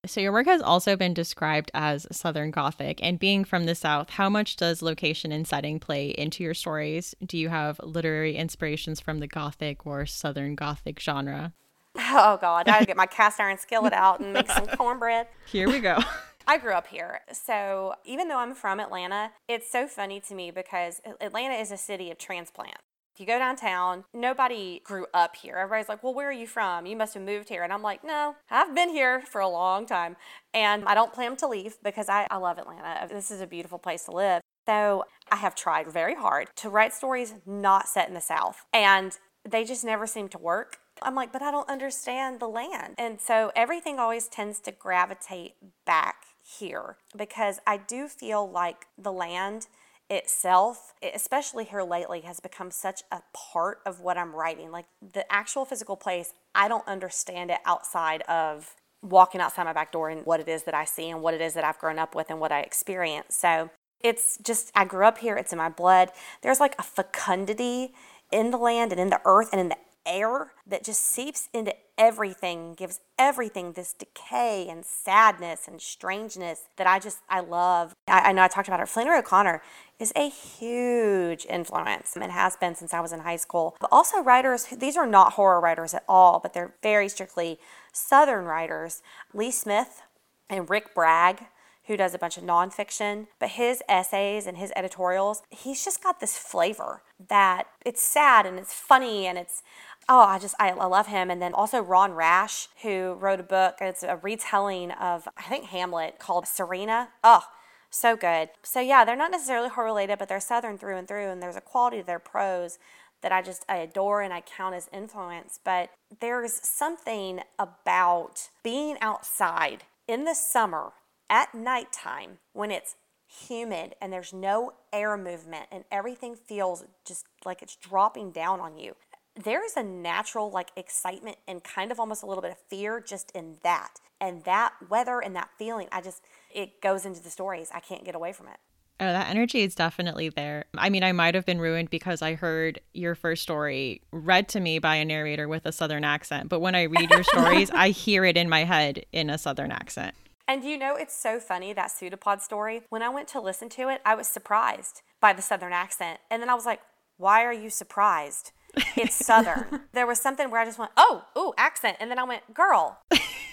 So, your work has also been described as Southern Gothic. And being from the South, how much does location and setting play into your stories? Do you have literary inspirations from the Gothic or Southern Gothic genre? Oh God, I gotta get my cast iron skillet out and make some [LAUGHS] cornbread. Here we go. [LAUGHS] I grew up here. So even though I'm from Atlanta, it's so funny to me because Atlanta is a city of transplant. If you go downtown, nobody grew up here. Everybody's like, well, where are you from? You must have moved here. And I'm like, no, I've been here for a long time. And I don't plan to leave because I, I love Atlanta. This is a beautiful place to live. So I have tried very hard to write stories not set in the South. And they just never seem to work I'm like, but I don't understand the land. And so everything always tends to gravitate back here because I do feel like the land itself, especially here lately, has become such a part of what I'm writing. Like the actual physical place, I don't understand it outside of walking outside my back door and what it is that I see and what it is that I've grown up with and what I experience. So it's just, I grew up here, it's in my blood. There's like a fecundity in the land and in the earth and in the air that just seeps into everything, gives everything this decay and sadness and strangeness that I just, I love. I, I know I talked about her. Flannery O'Connor is a huge influence and has been since I was in high school. But also writers, these are not horror writers at all, but they're very strictly Southern writers. Lee Smith and Rick Bragg who does a bunch of nonfiction, but his essays and his editorials, he's just got this flavor that it's sad and it's funny and it's oh i just I, love him. And then also ron rash who wrote a book. It's a retelling of i think hamlet called serena. Oh so good. So yeah they're not necessarily horror related but they're southern through and through and there's a quality to their prose that i just i adore and i count as influence. But there's something about being outside in the summer at nighttime when it's humid and there's no air movement and everything feels just like it's dropping down on you there is a natural like excitement and kind of almost a little bit of fear just in that and that weather and that feeling i just it goes into the stories i can't get away from it Oh, that energy is definitely there. I mean, I might have been ruined because I heard your first story read to me by a narrator with a Southern accent. But when I read your stories, [LAUGHS] I hear it in my head in a Southern accent. And you know, it's so funny that pseudopod story. When I went to listen to it, I was surprised by the Southern accent. And then I was like, why are you surprised? It's [LAUGHS] Southern. there was something where I just went, oh, ooh, accent. And then I went, girl,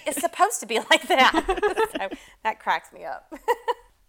it's supposed to be like that. [LAUGHS] so that cracks me up. [LAUGHS]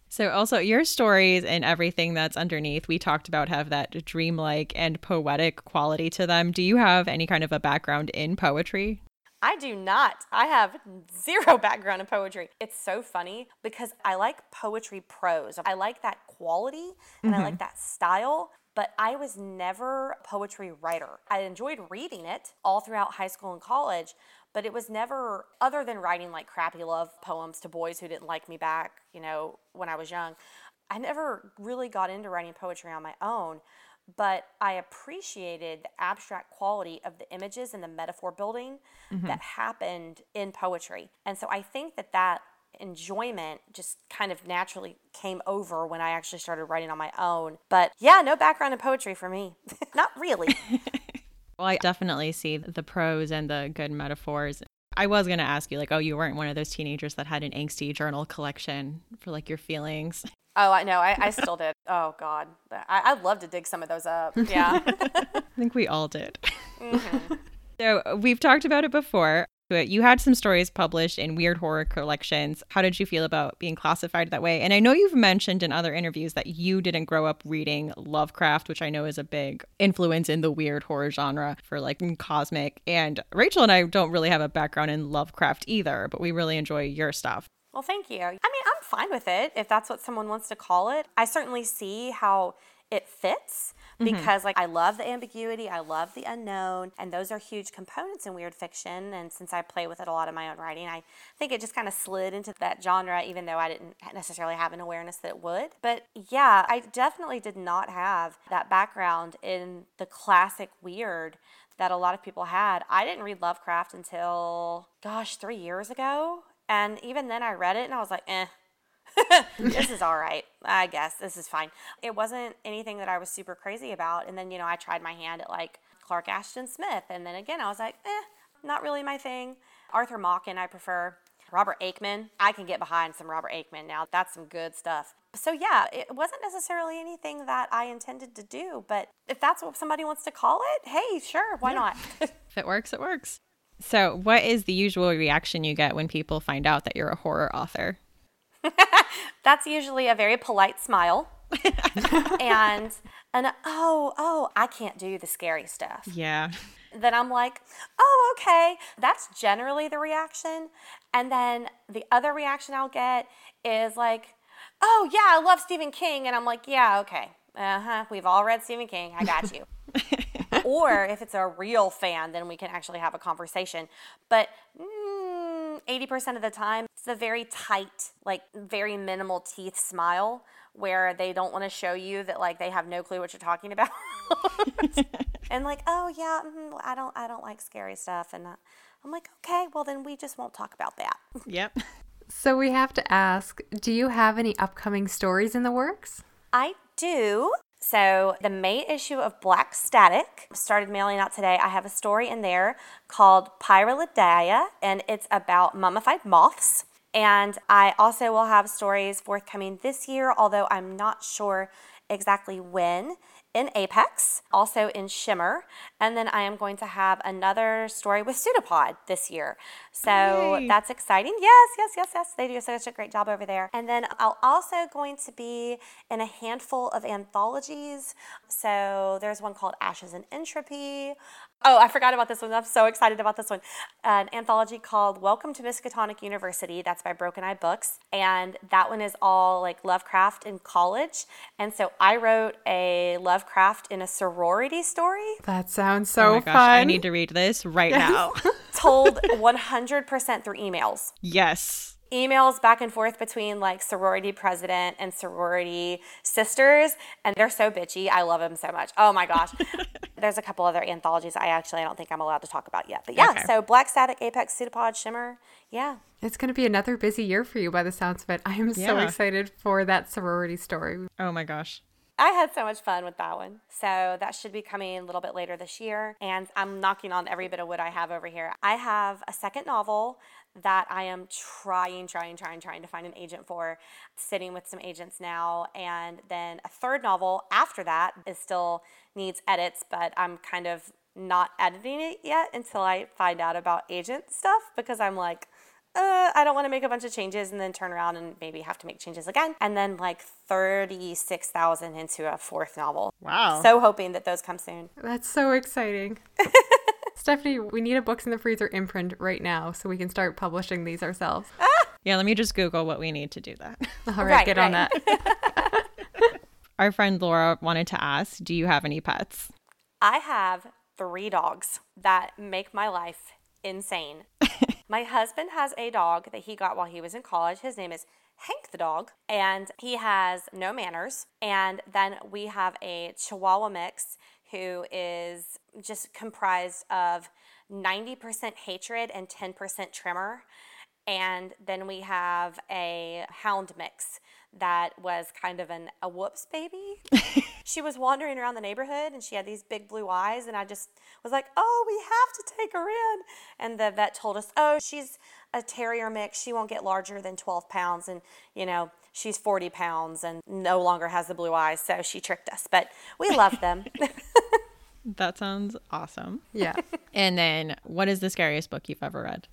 So, also, your stories and everything that's underneath, we talked about have that dreamlike and poetic quality to them. Do you have any kind of a background in poetry? I do not. I have zero background in poetry. It's so funny because I like poetry prose. I like that quality and mm-hmm. I like that style, but I was never a poetry writer. I enjoyed reading it all throughout high school and college, but it was never, other than writing like crappy love poems to boys who didn't like me back, you know, when I was young, I never really got into writing poetry on my own but I appreciated the abstract quality of the images and the metaphor building mm-hmm. that happened in poetry. And so I think that that enjoyment just kind of naturally came over when I actually started writing on my own. But yeah, no background in poetry for me. [LAUGHS] Not really. [LAUGHS] well, I definitely see the prose and the good metaphors. I was going to ask you, like, oh, you weren't one of those teenagers that had an angsty journal collection for like your feelings. Oh, I know. I, I still did. [LAUGHS] Oh, God. I, I'd love to dig some of those up. Yeah. I think we all did. Mm-hmm. So we've talked about it before. You had some stories published in weird horror collections. How did you feel about being classified that way? And I know you've mentioned in other interviews that you didn't grow up reading Lovecraft, which I know is a big influence in the weird horror genre for like cosmic. And Rachel and I don't really have a background in Lovecraft either, but we really enjoy your stuff. Well, thank you. I mean, I'm fine with it if that's what someone wants to call it. I certainly see how it fits mm-hmm. because like I love the ambiguity, I love the unknown, and those are huge components in weird fiction and since I play with it a lot in my own writing, I think it just kind of slid into that genre even though I didn't necessarily have an awareness that it would. But yeah, I definitely did not have that background in the classic weird that a lot of people had. I didn't read Lovecraft until gosh, 3 years ago and even then, I read it and I was like, eh, [LAUGHS] this is all right. I guess this is fine. It wasn't anything that I was super crazy about. And then, you know, I tried my hand at like Clark Ashton Smith. And then again, I was like, eh, not really my thing. Arthur Machen, I prefer. Robert Aickman, I can get behind some Robert Aickman now. That's some good stuff. So, yeah, it wasn't necessarily anything that I intended to do, but if that's what somebody wants to call it, hey, sure, why yeah. not? [LAUGHS] if it works, it works. So, what is the usual reaction you get when people find out that you're a horror author? [LAUGHS] That's usually a very polite smile. [LAUGHS] and and oh, oh, I can't do the scary stuff. Yeah. Then I'm like, "Oh, okay." That's generally the reaction. And then the other reaction I'll get is like, "Oh, yeah, I love Stephen King." And I'm like, "Yeah, okay. Uh-huh. We've all read Stephen King. I got you." [LAUGHS] or if it's a real fan, then we can actually have a conversation. But mm, 80% of the time, it's a very tight, like very minimal teeth smile where they don't want to show you that like they have no clue what you're talking about. [LAUGHS] and like, oh yeah, mm, I don't, I don't like scary stuff. And uh, I'm like, okay, well then we just won't talk about that. Yep. So we have to ask do you have any upcoming stories in the works? I do. So, the May issue of Black Static started mailing out today. I have a story in there called Pyralidae, and it's about mummified moths. And I also will have stories forthcoming this year, although I'm not sure exactly when in Apex, also in Shimmer, and then I am going to have another story with Pseudopod this year. So oh, Yay. that's exciting. Yes, yes, yes, yes. They do such a great job over there. And then I'll also going to be in a handful of anthologies. So there's one called Ashes and Entropy. Oh, I forgot about this one. I'm so excited about this one. An anthology called Welcome to Miskatonic University. That's by Broken Eye Books. And that one is all like Lovecraft in college. And so I wrote a Lovecraft in a sorority story That sounds oh so my gosh, fun. I need to read this right now. [LAUGHS] told 100% through emails. yes. emails back and forth between like sorority president and sorority sisters and they're so bitchy i love them so much oh my gosh [LAUGHS] there's a couple other anthologies i actually i don't think i'm allowed to talk about yet but yeah Okay. so black static apex pseudopod shimmer yeah It's going to be another busy year for you by the sounds of it. I am so excited for that sorority story. Oh my gosh. I had so much fun with that one. So that should be coming a little bit later this year. And I'm knocking on every bit of wood I have over here. I have a second novel that I am trying, trying, trying, trying to find an agent for, sitting with some agents now. And then a third novel after that is still needs edits, but I'm kind of not editing it yet until I find out about agent stuff because I'm like, uh, I don't want to make a bunch of changes and then turn around and maybe have to make changes again. And then like 36,000 into a fourth novel. Wow. So hoping that those come soon. That's so exciting. [LAUGHS] Stephanie, we need a Books in the Freezer imprint right now so we can start publishing these ourselves. Ah! Yeah, let me just Google what we need to do that. [LAUGHS] All right, Right, get on that. [LAUGHS] Our friend Laura wanted to ask, do you have any pets? I have three dogs that make my life insane. [LAUGHS] my husband has a dog that he got while he was in college. His name is Hank the dog, and he has no manners. And then we have a Chihuahua mix who is just comprised of 90% hatred and 10% tremor. And then we have a hound mix that was kind of an a whoops baby. [LAUGHS] she was wandering around the neighborhood and she had these big blue eyes and I just was like, "Oh, we have to take her in." And the vet told us, "Oh, she's a terrier mix. She won't get larger than 12 pounds and, you know, she's 40 pounds and no longer has the blue eyes, so she tricked us. But we love them. [LAUGHS] That sounds awesome. Yeah. And then, what is the scariest book you've ever read?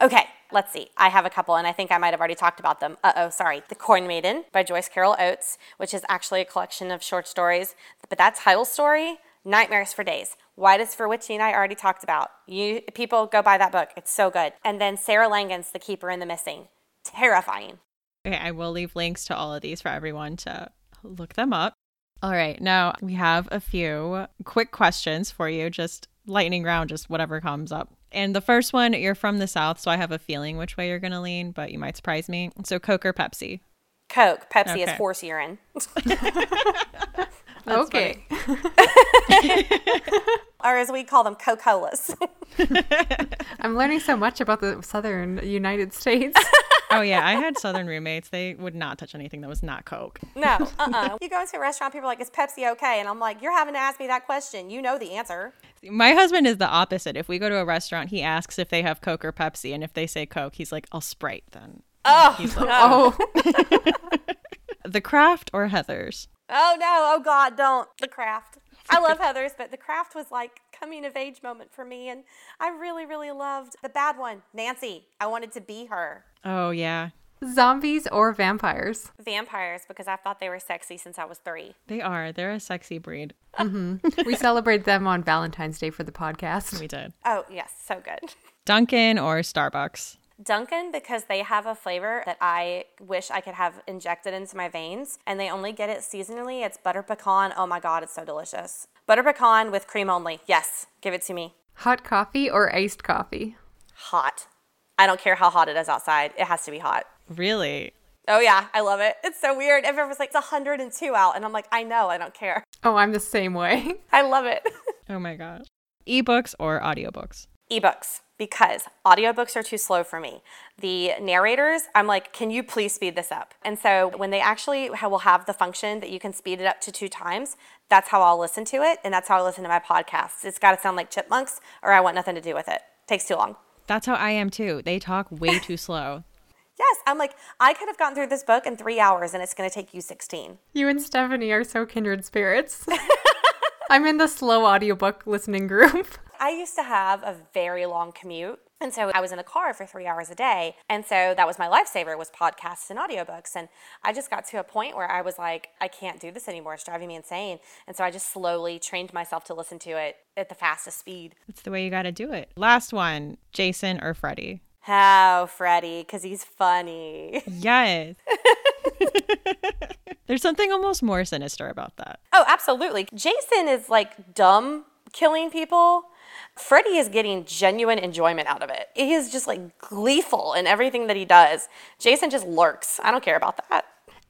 Okay, let's see. I have a couple, and I think I might have already talked about them. Uh oh, sorry. The Corn Maiden by Joyce Carol Oates, which is actually a collection of short stories. But that title story, Nightmares for Days. White is for Witching, I already talked about. You people go buy that book. It's so good. And then Sarah Langan's The Keeper and the Missing. Terrifying. Okay, I will leave links to all of these for everyone to look them up. All right, now we have a few quick questions for you, just lightning round, just whatever comes up. And the first one, you're from the South, so I have a feeling which way you're going to lean, but you might surprise me. So, Coke or Pepsi? Coke. Pepsi is Okay. horse urine. okay. or as we call them, Coca-Colas. [LAUGHS] I'm learning so much about the southern United States. [LAUGHS] Oh, yeah, I had Southern roommates. They would not touch anything that was not Coke. no, uh-uh. [LAUGHS] You go into a restaurant, people are like, is Pepsi okay? And I'm like, you're having to ask me that question. You know the answer. My husband is the opposite. If we go to a restaurant, he asks if they have Coke or Pepsi. And if they say Coke, he's like, I'll Sprite then. Oh, He's like, oh, [LAUGHS] [LAUGHS] The Craft or Heather's? Oh no, oh God, don't. The craft. I love Heather's, but the craft was like coming of age moment for me. And I really, really loved the bad one, Nancy. I wanted to be her. Oh, yeah. zombies or vampires? Vampires, because I thought they were sexy since I was three. They are. They're a sexy breed. Mm-hmm. We celebrate them on Valentine's Day for the podcast. We did. Oh, yes, so good. Dunkin' or Starbucks? Dunkin', because they have a flavor that I wish I could have injected into my veins, and they only get it seasonally. It's butter pecan. Oh my God, it's so delicious. Butter pecan with cream only. Yes, give it to me. Hot coffee or iced coffee? Hot. I don't care how hot it is outside. It has to be hot. Really? Oh yeah, I love it. It's so weird. Everyone's like, it's 102 out, and I'm like, I know, I don't care. [LAUGHS] Oh, I'm the same way. [LAUGHS] I love it. [LAUGHS] Oh my gosh. Ebooks or audiobooks? Ebooks because audiobooks are too slow for me. The narrators, I'm like, can you please speed this up? And so when they actually will have the function that you can speed it up to two times, that's how I'll listen to it, and that's how I listen to my podcasts. It's got to sound like chipmunks, or I want nothing to do with it. Takes too long. That's how I am too. They talk way too [LAUGHS] slow. Yes, I'm like, I could have gotten through this book in three hours, and it's going to take you 16. You and Stephanie are so kindred spirits. [LAUGHS] I'm in the slow audiobook listening group. I used to have a very long commute. And so I was in the car for three hours a day. And so that was my lifesaver was podcasts and audiobooks. And I just got to a point where I was like, I can't do this anymore. It's driving me insane. And so I just slowly trained myself to listen to it at the fastest speed. That's the way you got to do it. Last one Jason or Freddie? How, Freddie? Because he's funny. [LAUGHS] Yes. [LAUGHS] There's something almost more sinister about that. Oh, absolutely. Jason is like dumb killing people. Freddie is getting genuine enjoyment out of it. He is just like gleeful in everything that he does. Jason just lurks. I don't care about that.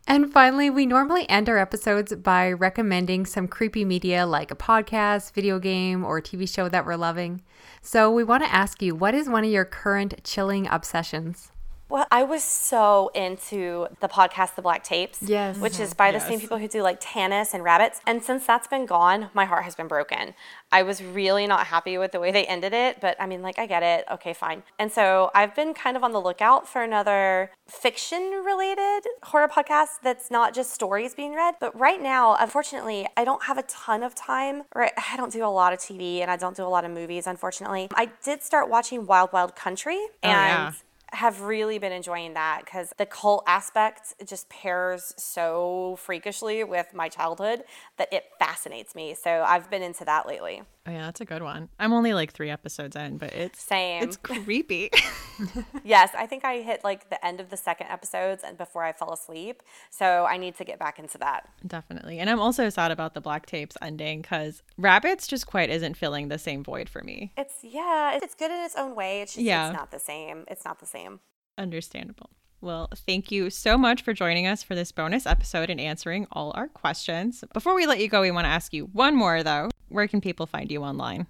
And finally, we normally end our episodes by recommending some creepy media like a podcast, video game, or TV show that we're loving. So we want to ask you what is one of your current chilling obsessions? Well, I was so into the podcast, The Black Tapes. Yes. Which is by the same people who do like Tanis and Rabbits. And since that's been gone, my heart has been broken. I was really not happy with the way they ended it, but I mean, like, I get it. Okay, fine. And so I've been kind of on the lookout for another fiction related horror podcast that's not just stories being read. But right now, unfortunately, I don't have a ton of time, or I don't do a lot of TV and I don't do a lot of movies, unfortunately. I did start watching Wild Wild Country. Oh, and yeah have really been enjoying that because the cult aspect just pairs so freakishly with my childhood that it fascinates me. So I've been into that lately. Oh yeah, that's a good one. I'm only like three episodes in, but it's Same. It's creepy. [LAUGHS] [LAUGHS] yes, I think I hit like the end of the second episodes and before I fell asleep. So I need to get back into that. Definitely. And I'm also sad about the Black Tapes ending because Rabbits just quite isn't filling the same void for me. It's yeah, it's good in its own way. It's just Yeah. it's not the same. It's not the same. Understandable. Well, thank you so much for joining us for this bonus episode and answering all our questions. Before we let you go, we want to ask you one more though. Where can people find you online?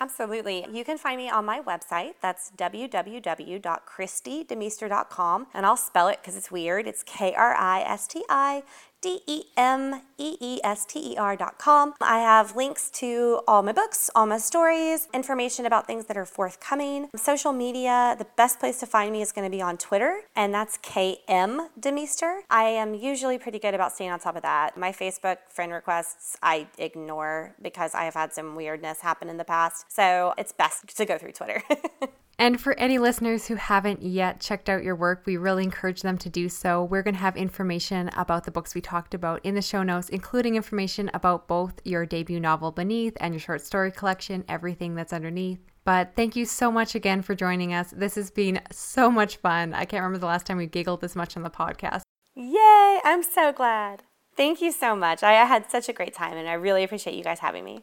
Absolutely. You can find me on my website. That's www.kristidemeester.com. And I'll spell it because it's weird. It's K R I S T I D E M E E S T E R dot com. I have links to all my books, all my stories, information about things that are forthcoming. Social media, the best place to find me is going to be on Twitter, and that's KM DeMeester. I am usually pretty good about staying on top of that. My Facebook friend requests I ignore because I have had some weirdness happen in the past. So it's best to go through Twitter. [LAUGHS] And for any listeners who haven't yet checked out your work, we really encourage them to do so. We're going to have information about the books we talked about in the show notes, including information about both your debut novel, Beneath, and your short story collection, everything that's underneath. But thank you so much again for joining us. This has been so much fun. I can't remember the last time we giggled this much on the podcast. Yay! I'm so glad. Thank you so much. I had such a great time and I really appreciate you guys having me.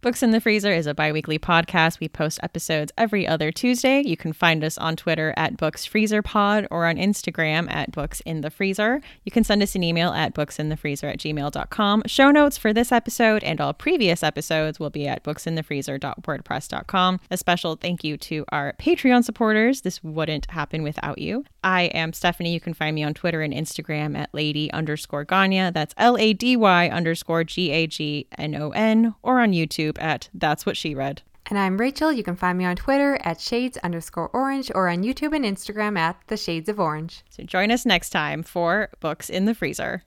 Books in the Freezer is a bi weekly podcast. We post episodes every other Tuesday. You can find us on Twitter at Books Freezer Pod or on Instagram at Books in the Freezer. You can send us an email at booksinthefreezer at gmail.com. Show notes for this episode and all previous episodes will be at booksinthefreezer.wordpress.com. A special thank you to our Patreon supporters. This wouldn't happen without you. I am Stephanie. You can find me on Twitter and Instagram at lady underscore Gagnon. That's L A D Y underscore G A G N O N or on YouTube at That's What She Read. And I'm Rachel. You can find me on Twitter at shades underscore orange or on YouTube and Instagram at the shades of orange. So join us next time for Books in the Freezer.